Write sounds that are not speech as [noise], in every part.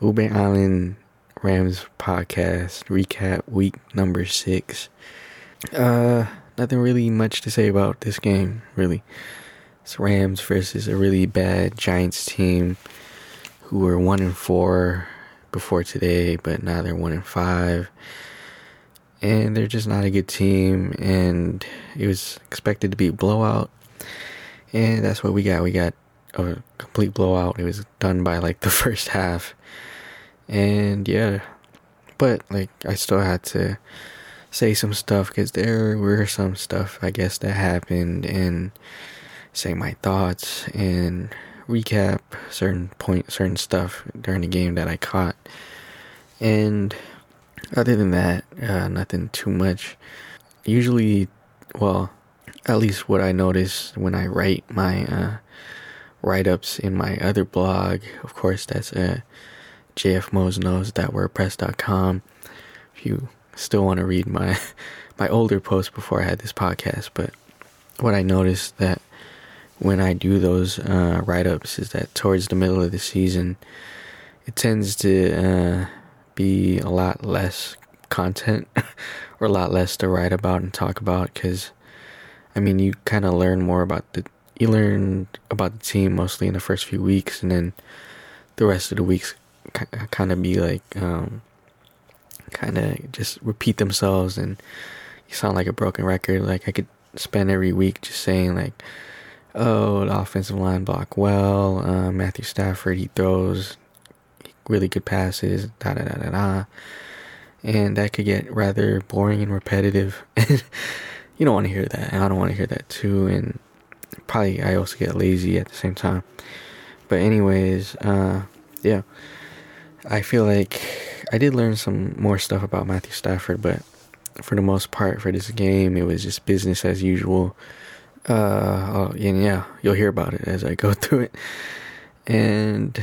Ube Island Rams podcast recap week number six. Uh, nothing really much to say about this game, really. It's Rams versus a really bad Giants team who were one and four before today, but now they're one and five. And they're just not a good team, and it was expected to be a blowout. And that's what we got. We got a complete blowout. It was done by like the [laughs] first half. And yeah, but like I still had to say some stuff because there were some stuff I guess that happened and say my thoughts and recap certain point certain stuff during the game that I caught. And other than that, uh, nothing too much. Usually, well, at least what I notice when I write my uh, write ups in my other blog. Of course, that's uh, jfmosnos.wordpress.com. If you still want to read my [laughs] my older posts before I had this podcast, but what I noticed that when I do those uh, write ups is that towards the middle of the season, it tends to uh, be a lot less content [laughs] or a lot less to write about and talk about because I mean you kind of learn more about the you learn about the team mostly in the first few weeks, and then the rest of the weeks kind of be like, um, kind of just repeat themselves, and you sound like a broken record. Like I could spend every week just saying like, oh, the offensive line block well. Uh, Matthew Stafford he throws really good passes. Da da da da da. And that could get rather boring and repetitive. [laughs] you don't want to hear that. I don't want to hear that too. And probably I also get lazy at the same time. But anyways, uh, yeah, I feel like I did learn some more stuff about Matthew Stafford, but for the most part for this game, it was just business as usual. Uh, oh, and yeah, you'll hear about it as I go [laughs] through it. And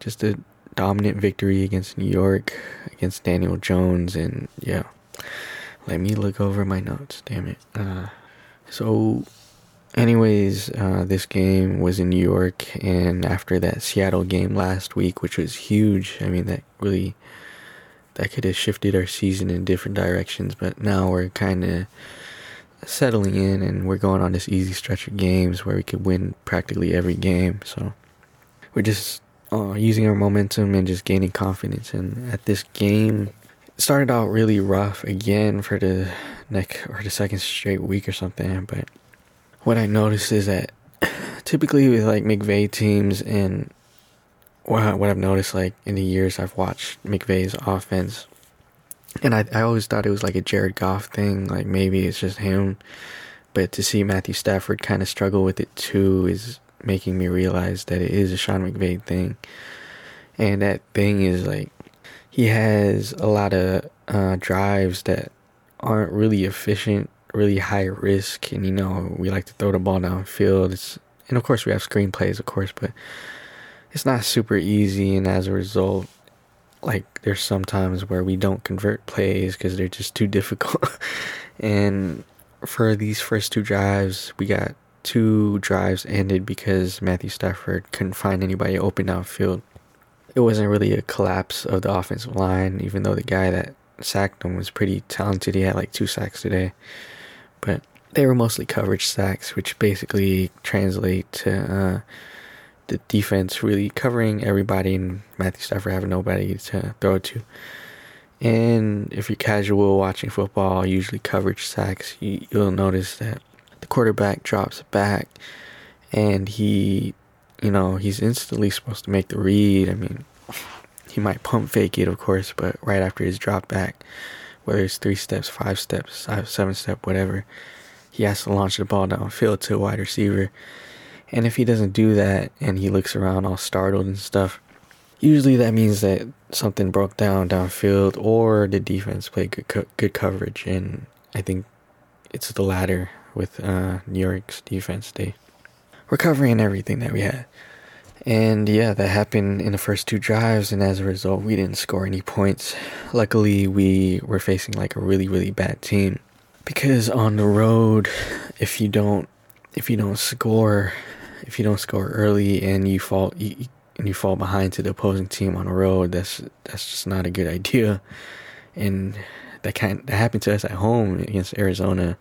just a dominant victory against New York, against Daniel Jones, and yeah. Let me look over my notes. Damn it. Uh, so Anyways, uh, this game was in New York, and after that Seattle game last week, which was huge, I mean, that really that could have shifted our season in different directions. But now we're kind of settling in, and we're going on this easy stretch of games where we could win practically every game. So we're just uh, using our momentum and just gaining confidence. And at this game, started out really rough again for the next or the second straight week or something, but what I noticed is that [clears throat] typically with like McVay teams and what I've noticed like in the years I've watched McVay's offense, and I I always thought it was like a Jared Goff thing, like maybe it's just him, but to see Matthew Stafford kind of struggle with it too is making me realize that it is a Sean McVay thing, and that thing is like he has a lot of uh, drives that aren't really efficient really high risk, and you know we like to throw the ball downfield. It's and of course we have screenplays, of course, but it's not super easy, and as a result, like there's sometimes where we don't convert plays because they're just too [laughs] difficult. and for these first two drives, we got two drives ended because Matthew Stafford couldn't find anybody open downfield. It wasn't really a collapse of the offensive line, even though the guy that sacked him was pretty talented. He had like two sacks today but they were mostly coverage sacks, which basically translate to uh, the defense really covering everybody and Matthew Stafford having nobody to throw to. And if you're casual watching football, usually coverage sacks, you, you'll notice that the quarterback drops back and he, you know, he's instantly supposed to make the read. I mean, he might pump fake it, of course, but right after his drop back, whether it's three steps, five steps, five, seven step, whatever, he has to launch the ball downfield to a wide receiver. And if he doesn't do that and he looks around all startled and stuff, usually that means that something broke down downfield or the defense played good co- good coverage. And I think it's the latter with uh, New York's defense. They were covering everything that we had. And yeah, that happened in the first two drives, and as a result, we didn't score any points. Luckily, we were facing like a really, really bad team. Because on the road, if you don't, if you don't score, if you don't score early and you fall, you, when you fall behind to the opposing team on the road, that's that's just not a good idea. And that kind that happened to us at home against Arizona,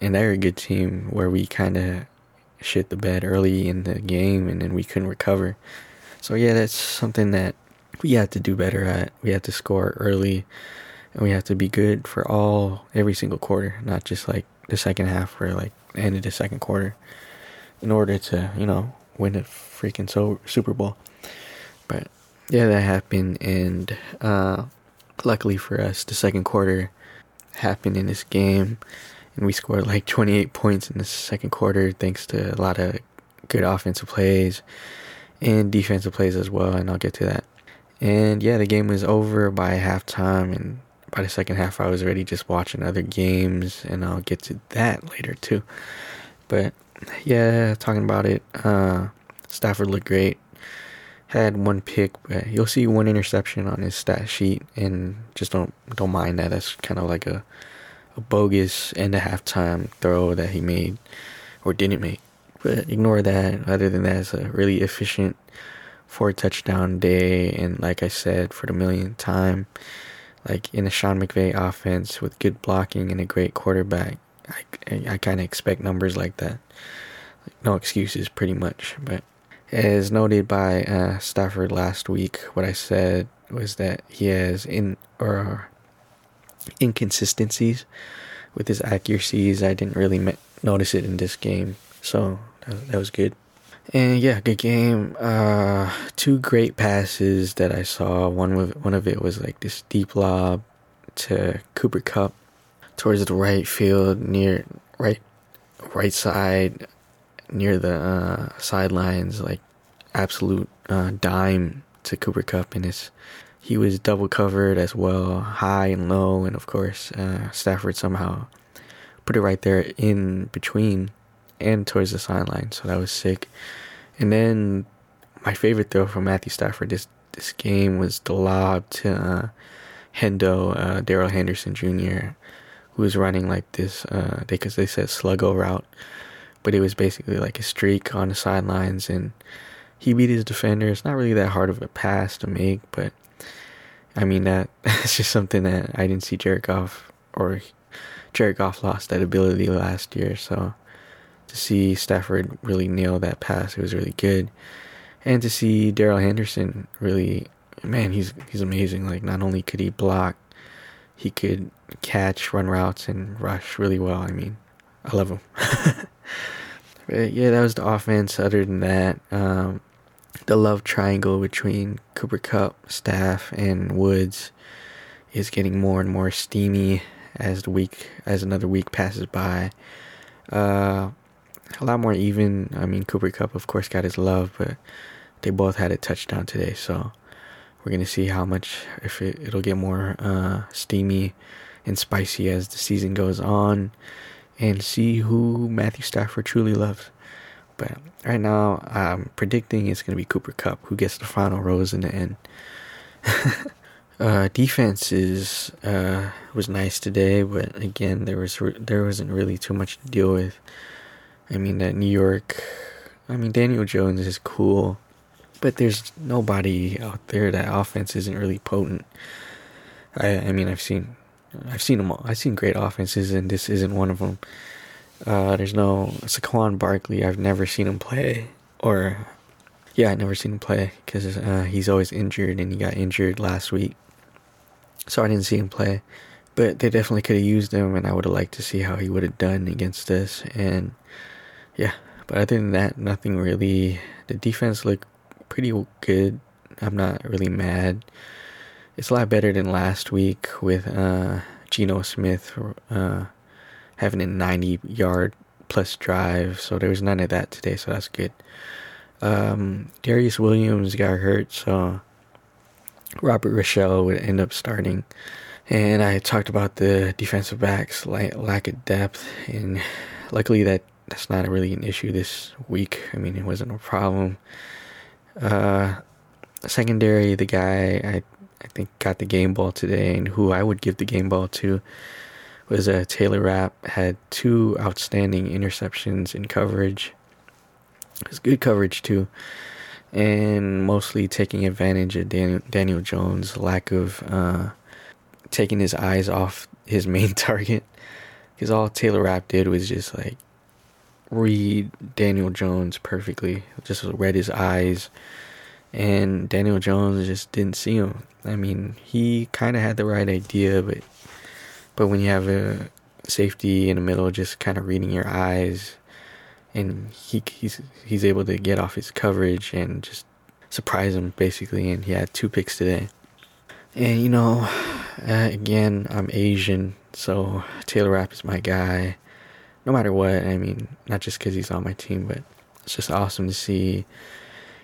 and they're a good team where we kind of shit the bed early in the game, and then we couldn't recover. So yeah, that's something that we have to do better at. We have to score early, and we have to be good for all every single quarter, not just like the second half or like the end of the second quarter, in order to you know win a freaking so Super Bowl. But yeah, that happened, and uh, luckily for us, the second quarter happened in this game, and we scored like 28 points in the second quarter thanks to a lot of good offensive plays and defensive plays as well, and I'll get to that. And yeah, the game was over by halftime, and by the second half, I was already just watching other games, and I'll get to that later too. But yeah, talking about it, uh, Stafford looked great. Had one pick, but you'll see one interception on his stat sheet, and just don't don't mind that. That's kind of like a a bogus end of halftime throw that he made or didn't make. But ignore that. Other than that, it's a really efficient four touchdown day, and like I said for the millionth time, like in a Sean McVay offense with good blocking and a great quarterback, I, I, I kind of expect numbers like that. Like, no excuses, pretty much. But as noted by uh, Stafford last week, what I said was that he has in or inconsistencies with his accuracies. I didn't really me- notice it in this game, so that, that was good. And yeah, good game. Uh, two great passes that I saw. One with one of it was like this deep lob to Cooper Kupp towards the right field near right right side near the uh, sidelines, like absolute uh, dime to Cooper Kupp, and his he was double covered as well, high and low, and of course uh, Stafford somehow put it right there in between and towards the sideline. So that was sick. And then my favorite throw from Matthew Stafford this this game was the lob to uh, Hendo, uh, Darrell Henderson Jr., who was running like this uh, because they, they said sluggo route, but it was basically like a streak on the sidelines, and he beat his defender. It's not really that hard of a pass to make, but I mean that [laughs] it's just something that I didn't see Jared Goff or Jared Goff lost that ability last year, so to see Stafford really nail that pass, it was really good. And to see Darrell Henderson really, man, he's he's amazing. Like not only could he block, he could catch, run routes, and rush really well. I mean, I love him. [laughs] yeah, that was the offense. Other than that, um, the love triangle between Cooper Kupp, Staff, and Woods is getting more and more steamy as the week as another week passes by. Uh, a lot more even. I mean, Cooper Kupp, of course, got his love, but they both had a touchdown today, so we're gonna see how much if it, it'll get more uh, steamy and spicy as the season goes on, and see who Matthew Stafford truly loves. But right now, I'm predicting it's gonna be Cooper Kupp who gets the final rose in the end. [laughs] uh, defense is uh, was nice today, but again, there was re- there wasn't really too much to deal with. I mean, that New York, I mean, Daniel Jones is cool, but there's nobody out there that offense isn't really potent. I, I mean, I've seen, I've seen them all. I've seen great offenses, and this isn't one of them. Uh, there's no Saquon Barkley. I've never seen him play, or yeah, I never seen him play because uh, he's always injured, and he got injured last week, so I didn't see him play. But they definitely could have used him, and I would have liked to see how he would have done against this. And yeah, but other than that, nothing really. The defense looked pretty good. I'm not really mad. It's a lot better than last week with uh, Geno Smith uh, having a 90 yard plus drive. So there was none of that today, so that's good. Um, Darious Williams got hurt, so Robert Rochell would end up starting. And I talked about the defensive backs lack of depth, and luckily that that's not really an issue this week. I mean, it wasn't a problem. Uh, secondary, the guy I I think got the game ball today, and who I would give the game ball to was uh, Taylor Rapp. Had two outstanding interceptions in coverage. It was good coverage too. and mostly taking advantage of Daniel, Daniel Jones' lack of uh, taking his eyes off his main [laughs] target. Because all Taylor Rapp did was just like read Daniel Jones perfectly, just read his eyes, and Daniel Jones just didn't see him. I mean, he kind of had the right idea, but but when you have a safety in the middle, just kind of reading your eyes, and he he's he's able to get off his coverage and just surprise him basically. And he had two picks today. And you know, uh, again, I'm Asian, so Taylor Rapp is my guy. No matter what, I mean, not just because he's on my team, but it's just awesome to see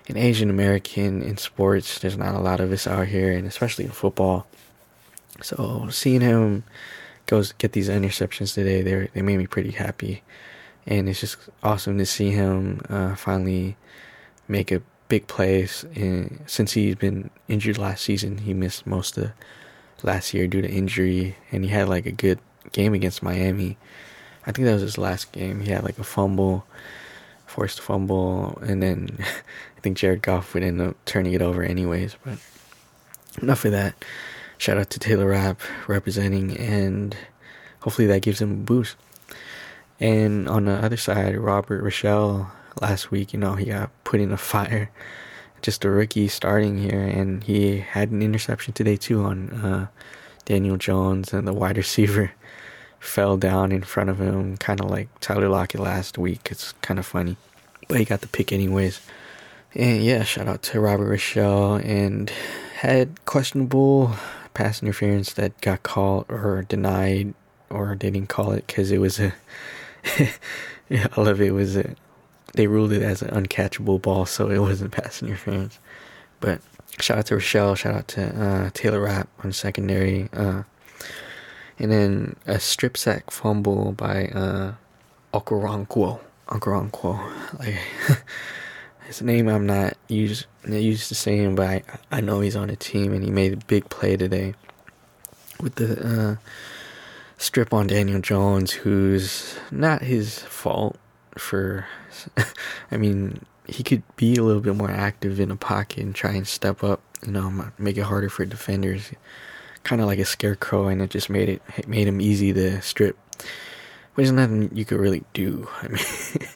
an Asian American in sports. There's not a lot of us out here, and especially in football. So seeing him goes get these interceptions today, they they made me pretty happy, and it's just awesome to see him uh, finally make a big plays. And since he's been injured last season, he missed most of last year due to injury, and he had like a good game against Miami. I think that was his last game. He had like a fumble forced fumble, and then [laughs] I think Jared Goff would end up turning it over anyways. But enough of that. Shout out to Taylor Rapp representing, and hopefully that gives him a boost. And on the other side, Robert Rochell last week, you know, he got put in a fire. Just a rookie starting here, and he had an interception today too on uh, Daniel Jones and the wide receiver [laughs] fell down in front of him, kind of like Tyler Lockett last week. It's kind of funny but he got the pick anyways. And yeah, shout out to Robert Rochell and had questionable pass interference that got called or denied or didn't call it because it was a yeah, [laughs] all of it was a they ruled it as an uncatchable ball, so it wasn't pass interference. But shout out to Rochell, shout out to uh, Taylor Rapp on secondary, uh, and then a strip sack fumble by uh, Okoronkwo. Okoronkwo. Like [laughs] his name, I'm not used used to saying, but I, I know he's on a team and he made a big play today with the uh, strip on Daniel Jones, who's not his fault for. [laughs] I mean, he could be a little bit more active in the pocket and try and step up. You know, make it harder for defenders. Kind of like a scarecrow, and it just made it, it made him easy to strip But there's nothing you could really do. [laughs] I mean,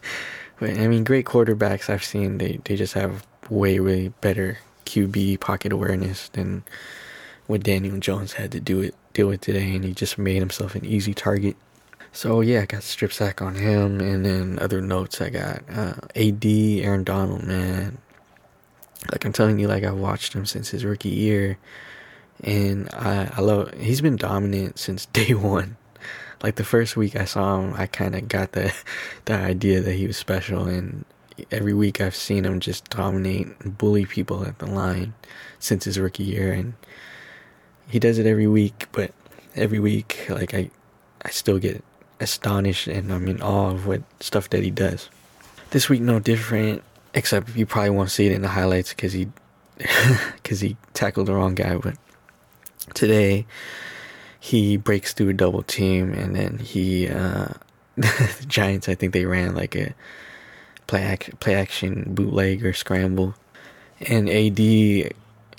[laughs] but I mean, great quarterbacks I've seen they they just have way way better QB pocket awareness than what Daniel Jones had to do it deal with today, and he just made himself an easy target. So yeah, I got strip sack on him, and then other notes I got uh, AD Aaron Donald, man. Like I'm telling you, like I've watched him since his rookie year, and I I love he's been dominant since [laughs] day one like the first week I saw him, I kind of got the [laughs] the idea that he was special, and every week I've seen him just dominate and bully people at the line since his rookie year, and he does it every week. But every week, like I, I still get astonished and I'm in awe of what stuff that he does. This week, no different, except you probably won't see it in the highlights because he, [laughs] because he tackled the wrong guy. But today he breaks through a double team and then he uh, [laughs] the Giants I think they ran like a play act, play action bootleg or scramble. And AD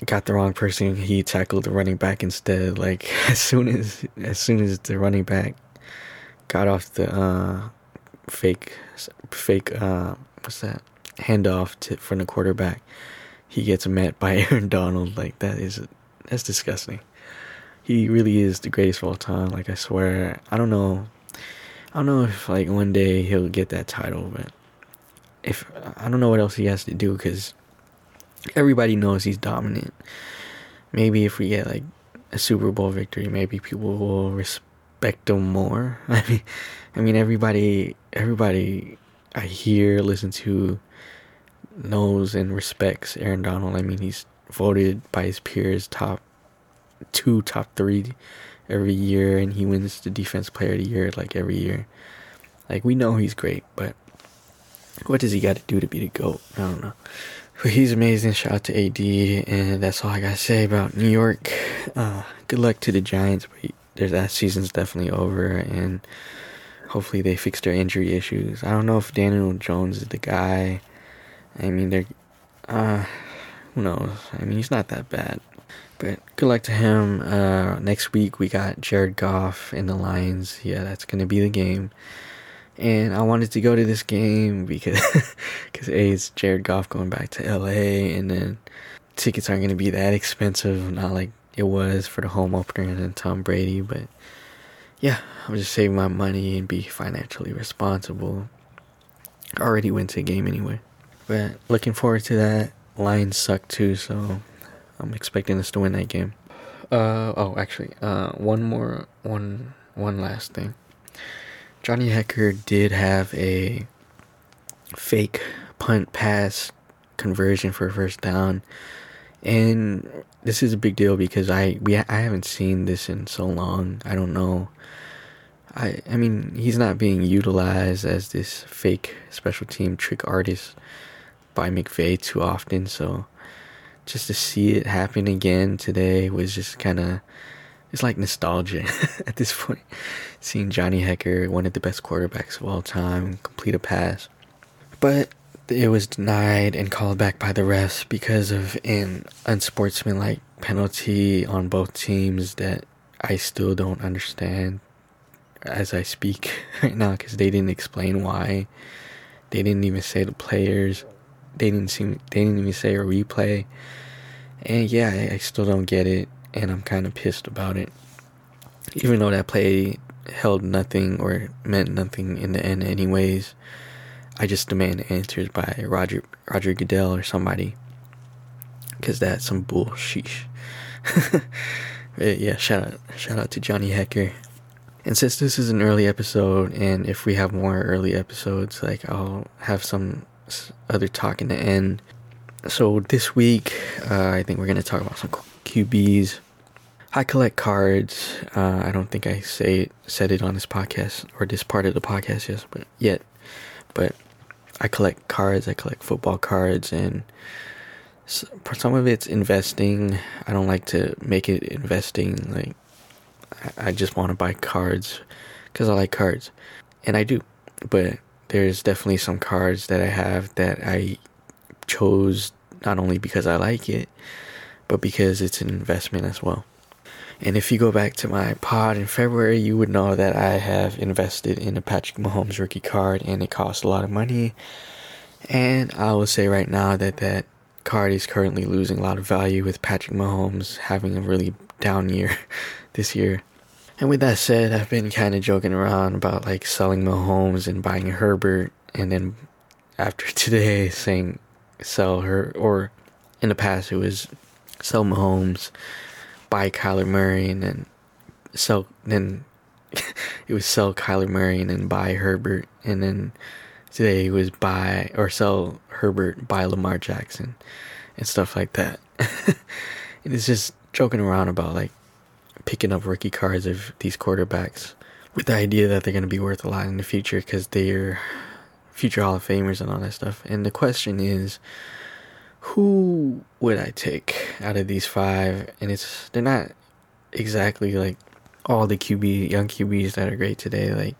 got the wrong person. He tackled the running back instead. Like [laughs] as soon as as soon as the running back got off the uh, fake fake uh, what's that? Handoff to, from the quarterback he gets met by [laughs] Aaron Donald. Like that is that's disgusting. He really is the greatest of all time. Like I swear, I don't know, I don't know if like one day he'll get that title, but if I don't know what else he has to do because everybody knows he's dominant. Maybe if we get like a Super Bowl victory, maybe people will respect him more. [laughs] I mean, I mean everybody, everybody I hear, listen to, knows and respects Aaron Donald. I mean, he's voted by his peers top two top three every year, and he wins the defense player of the year like every year. Like we know he's great, but what does he got to do to be the goat? I don't know. But he's amazing. Shout out to AD, and that's all I gotta say about New York. Uh, good luck to the Giants, but their that season's definitely over, and hopefully they fix their injury issues. I don't know if Daniel Jones is the guy. I mean, they're uh, who knows? I mean, he's not that bad. But good luck to him. Uh, next week we got Jared Goff and the Lions. Yeah, that's gonna be the game. And I wanted to go to this game because, [laughs] because a it's Jared Goff going back to L.A. and then tickets aren't gonna be that expensive. Not like it was for the home opener and then Tom Brady. But yeah, I'm just saving my money and be financially responsible. I already went to a game anyway. But looking forward to that. Lions suck too, so I'm expecting us to win that game. Uh oh, actually, uh, one more, one one last thing. Johnny Hekker did have a fake punt pass conversion for a first down, and this is a big deal because I we I haven't seen this in so long. I don't know. I I mean he's not being utilized as this fake special team trick artist by McVay too often, so just to see it happen again today was just kind of it's like nostalgia [laughs] at this point. Seeing Johnny Hekker, one of the best quarterbacks of all time, complete a pass, but it was denied and called back by the refs because of an unsportsmanlike penalty on both teams that I still don't understand as I speak [laughs] right now because they didn't explain why. They didn't even say the players. They didn't seem. They didn't even say a replay. And yeah, I, I still don't get it, and I'm kind of pissed about it. Even though that play held nothing or meant nothing in the end, anyways. I just demand answers by Roger Roger Goodell or somebody, cause that's some bullshit. [laughs] yeah, shout out shout out to Johnny Hekker. And since this is an early episode, and if we have more early episodes, like I'll have some other talk in the end. So this week, uh, I think we're gonna talk about some QBs. I collect cards. Uh, I don't think I say it, said it on this podcast or this part of the podcast yes, but yet. But I collect cards. I collect football cards, and some of it's investing. I don't like to make it investing. Like I just want to buy cards because I like cards, and I do. But there's definitely some cards that I have that I chose not only because I like it, but because it's an investment as well. And if you go back to my pod in February, you would know that I have invested in a Patrick Mahomes rookie card and it costs a lot of money. And I will say right now that that card is currently losing a lot of value with Patrick Mahomes having a really down year [laughs] this year. And with that said, I've been kind of joking around about like selling Mahomes and buying Herbert, and then after [laughs] today saying sell her, or in the past it was sell Mahomes, buy Kyler Murray, and then sell, then [laughs] it was sell Kyler Murray and then buy Herbert, and then today it was buy or sell Herbert, buy Lamar Jackson, and stuff like that. [laughs] it's just joking around about like picking up rookie cards of these quarterbacks with the idea that they're going to be worth a lot in the future because they're future Hall of Famers and all that stuff. And the question is, who would I take out of these five? And it's they're not exactly like all the QB young QBs that are great today. Like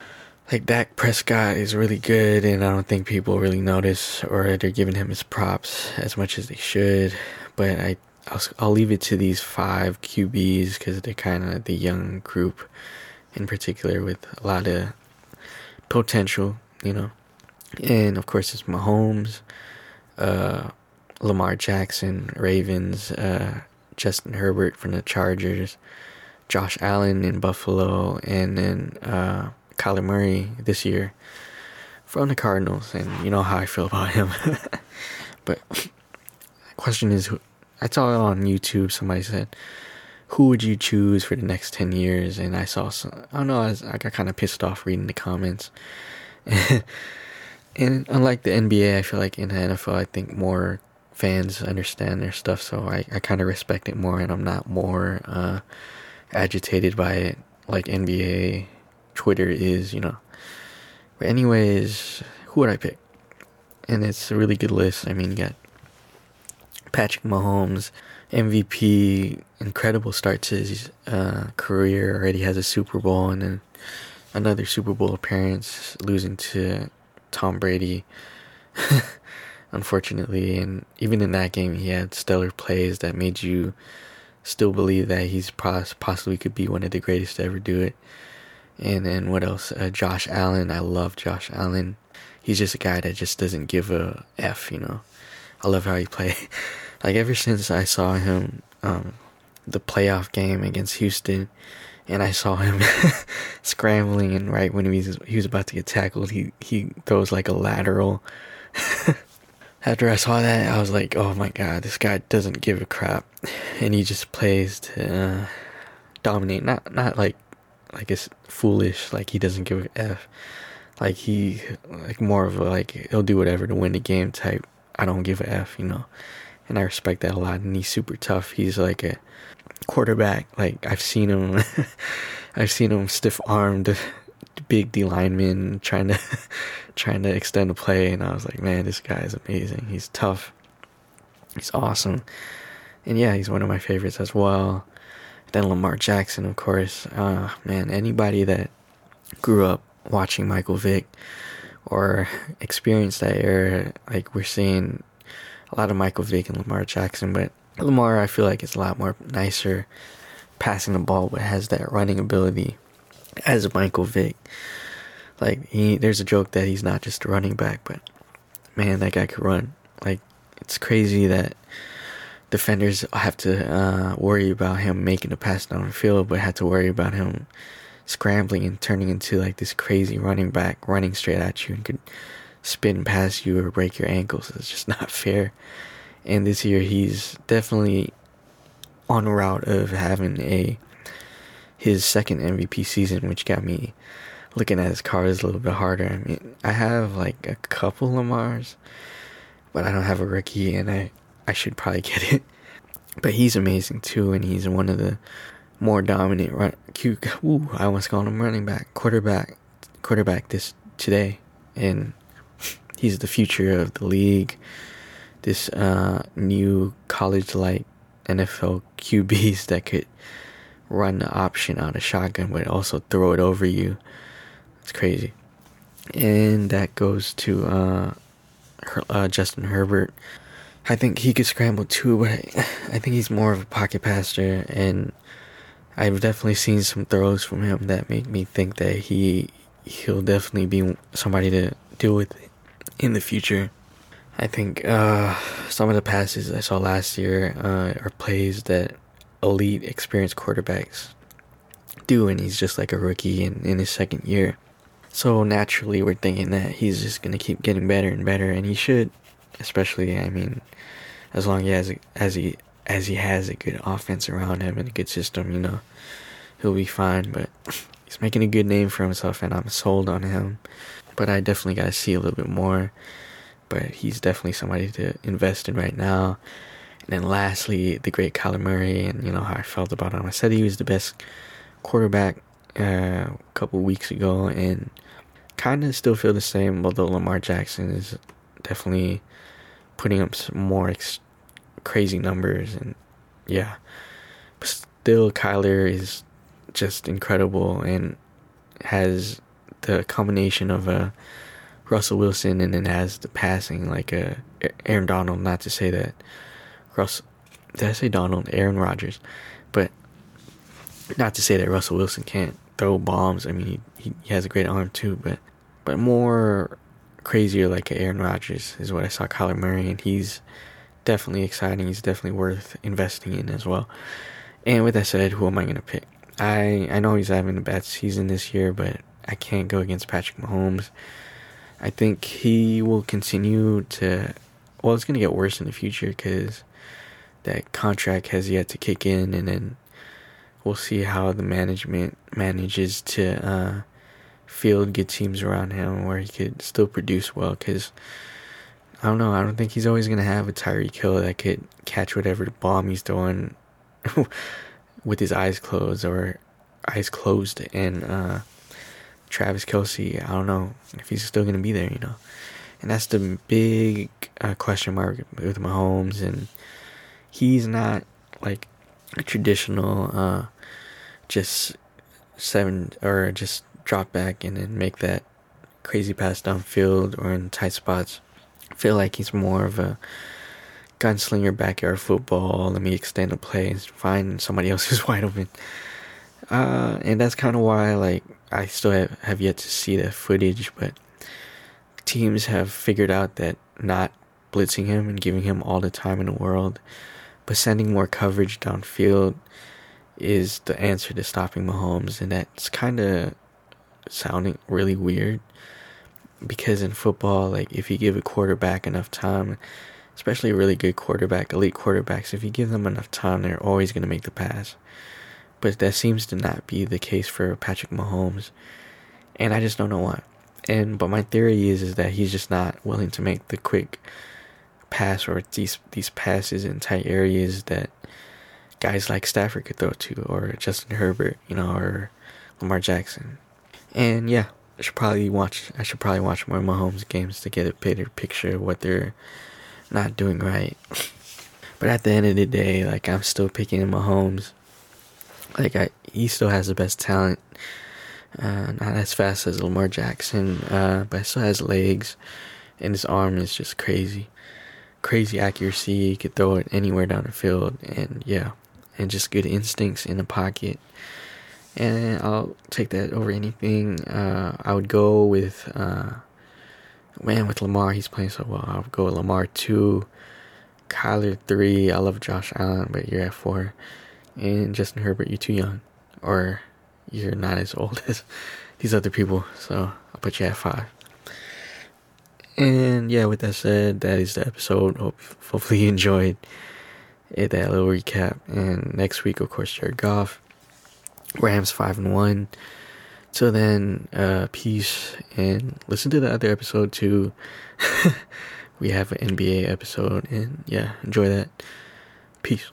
like Dak Prescott is really good, and I don't think people really notice or they're giving him his props as much as they should. But I I'll, I'll leave it to these five QBs because they're kind of the young group in particular with a lot of potential, you know. And of course, it's Mahomes, uh, Lamar Jackson, Ravens, uh, Justin Herbert from the Chargers, Josh Allen in Buffalo, and then uh, Kyler Murray this year from the Cardinals. And you know how I feel about him. [laughs] but the question is I saw it on YouTube. Somebody said, "Who would you choose for the next ten years?" And I saw some. I don't know. I, was, I got kind of pissed off reading the comments. [laughs] and unlike the NBA, I feel like in the NFL, I think more fans understand their stuff, so I, I kind of respect it more, and I'm not more uh, agitated by it like NBA Twitter is, you know. But anyways, who would I pick? And it's a really good list. I mean, you got Patrick Mahomes, MVP, incredible start to his uh, career. Already has a Super Bowl and then another Super Bowl appearance, losing to Tom Brady. [laughs] unfortunately. And even in that game, he had stellar plays that made you still believe that he's possibly could be one of the greatest to ever do it. And then what else? Uh, Josh Allen. I love Josh Allen. He's just a guy that just doesn't give a f. You know, I love how he play. [laughs] like ever since I saw him, um, the playoff game against Houston, and I saw him [laughs] scrambling, and right when he was he was about to get tackled, he he throws like a lateral. [laughs] After I saw that, I was like, "Oh my god, this guy doesn't give a crap," and he just plays to uh, dominate. Not not like like it's foolish, like he doesn't give a f. Like he like more of a like he'll do whatever to win the game type. I don't give a f, you know, and I respect that a lot. And he's super tough. He's like a quarterback. Like I've seen him, [laughs] I've seen him stiff armed, [laughs] big D lineman trying to [laughs] trying to extend the play, and I was like, man, this guy is amazing. He's tough. He's awesome, and yeah, he's one of my favorites as well. Then Lamar Jackson, of course. Uh, man, anybody that grew up watching Michael Vick or [laughs] experienced that era, like we're seeing a lot of Michael Vick and Lamar Jackson, but Lamar, I feel like is a lot more nicer passing the ball, but has that running ability as Michael Vick. Like he, there's a joke that he's not just a running back, but man, that guy could run. Like it's crazy that defenders have to uh, worry about him making a pass down the field, but have to worry about him scrambling and turning into like this crazy running back, running straight at you and could spin past you or break your ankles. It's just [laughs] not fair and this year he's definitely on route of having a his second MVP season, which got me looking at his cards a little bit harder. I mean, I have like a couple Lamars, but I don't have a rookie, and I I should probably [laughs] get it. But he's amazing too, and he's one of the more dominant run. Cute, ooh, I almost called him running back, quarterback, quarterback this today, and he's the future of the league this uh, new college like NFL QBs that could run the option on a shotgun but also throw it over you. It's crazy. And that goes to uh, her, uh, Justin Herbert. I think he could scramble too, but I, I think he's more of a pocket passer, and I've definitely seen some throws from him that make me think that he he'll definitely be somebody to deal with in the future. I think uh, some of the passes I saw last year uh, are plays that elite, experienced quarterbacks do, and he's just like a rookie in, in his second year. So naturally, we're thinking that he's just gonna keep getting better and better, and he should. Especially, I mean, as long as as he as he has a good offense around him and a good system, you know, he'll be fine. But [laughs] he's making a good name for himself, and I'm sold on him. But I definitely gotta see a little bit more but he's definitely somebody to invest in right now. And then lastly, the great Kyler Murray, and you know how I felt about him. I said he was the best quarterback uh, a couple weeks ago, and kind of still feel the same. Although Lamar Jackson is definitely putting up some more ex- crazy numbers, and yeah, but still Kyler is just incredible and has the combination of a Russell Wilson and then has the passing like a uh, Aaron Donald. Not to say that Russ, did I say Donald? Aaron Rodgers, but not to say that Russell Wilson can't throw bombs. I mean, he, he has a great arm too, but but more crazier like Aaron Rodgers is what I saw Kyler Murray, and he's definitely exciting. He's definitely worth investing in as well. And with that said, who am I gonna pick? I I know he's having a bad season this year, but I can't go against Patrick Mahomes. I think he will continue to. Well, it's going to get worse in the future because that contract has yet to kick in, and then we'll see how the management manages to uh, field good teams around him where he could still produce well. Because I don't know, I don't think he's always going to have a Tyreek Hill that could catch whatever bomb he's throwing [laughs] with his eyes closed or eyes closed and uh, Travis Kelce. I don't know if he's still going to be there, you know. And that's the big uh, question mark with Mahomes. And he's not like a traditional, uh, just seven or just drop back and then make that crazy pass downfield or in tight spots. feel like he's more of a gunslinger backyard football. Let me extend a play and find somebody [laughs] else who's wide open. Uh, and that's kind of why, like, I still have, have yet to see that footage, but teams have figured out that not blitzing him and giving him all the time in the world, but sending more coverage downfield is the answer to stopping Mahomes, and that's kind of sounding really weird because in football, like if you give a quarterback enough time, especially a really good quarterback, elite quarterbacks, if you give them enough time, they're always going to make the pass. But that seems to not be the case for Patrick Mahomes, and I just don't know why. And but my theory is is that he's just not willing to make the quick pass or these these passes in tight areas that guys like Stafford could throw to, or Justin Herbert, you know, or Lamar Jackson. And yeah, I should probably watch. I should probably watch more Mahomes games to get a better picture of what they're not doing right. [laughs] But at the end of the day, like I'm still picking Mahomes. Like I, he still has the best talent. Uh, not as fast as Lamar Jackson, uh, but still has legs, and his arm is just crazy, crazy accuracy. Could throw it anywhere down the field, and yeah, and just good instincts in the pocket. And I'll take that over anything. Uh, I would go with, uh, man, with Lamar, he's playing so well. I would go with Lamar 2, Kyler 3. I love Josh Allen, but you're at 4. And Justin Herbert, you're too young. Or you're not as old [laughs] as these other people. So I'll put you at 5. And yeah, with that said, that is the episode. Hope, hopefully you enjoyed it, that little recap. And next week, of course, Jared Goff. Rams 5 and 1. Till then, uh, peace and listen to the other episode too. [laughs] we have an NBA episode, and yeah, enjoy that. Peace.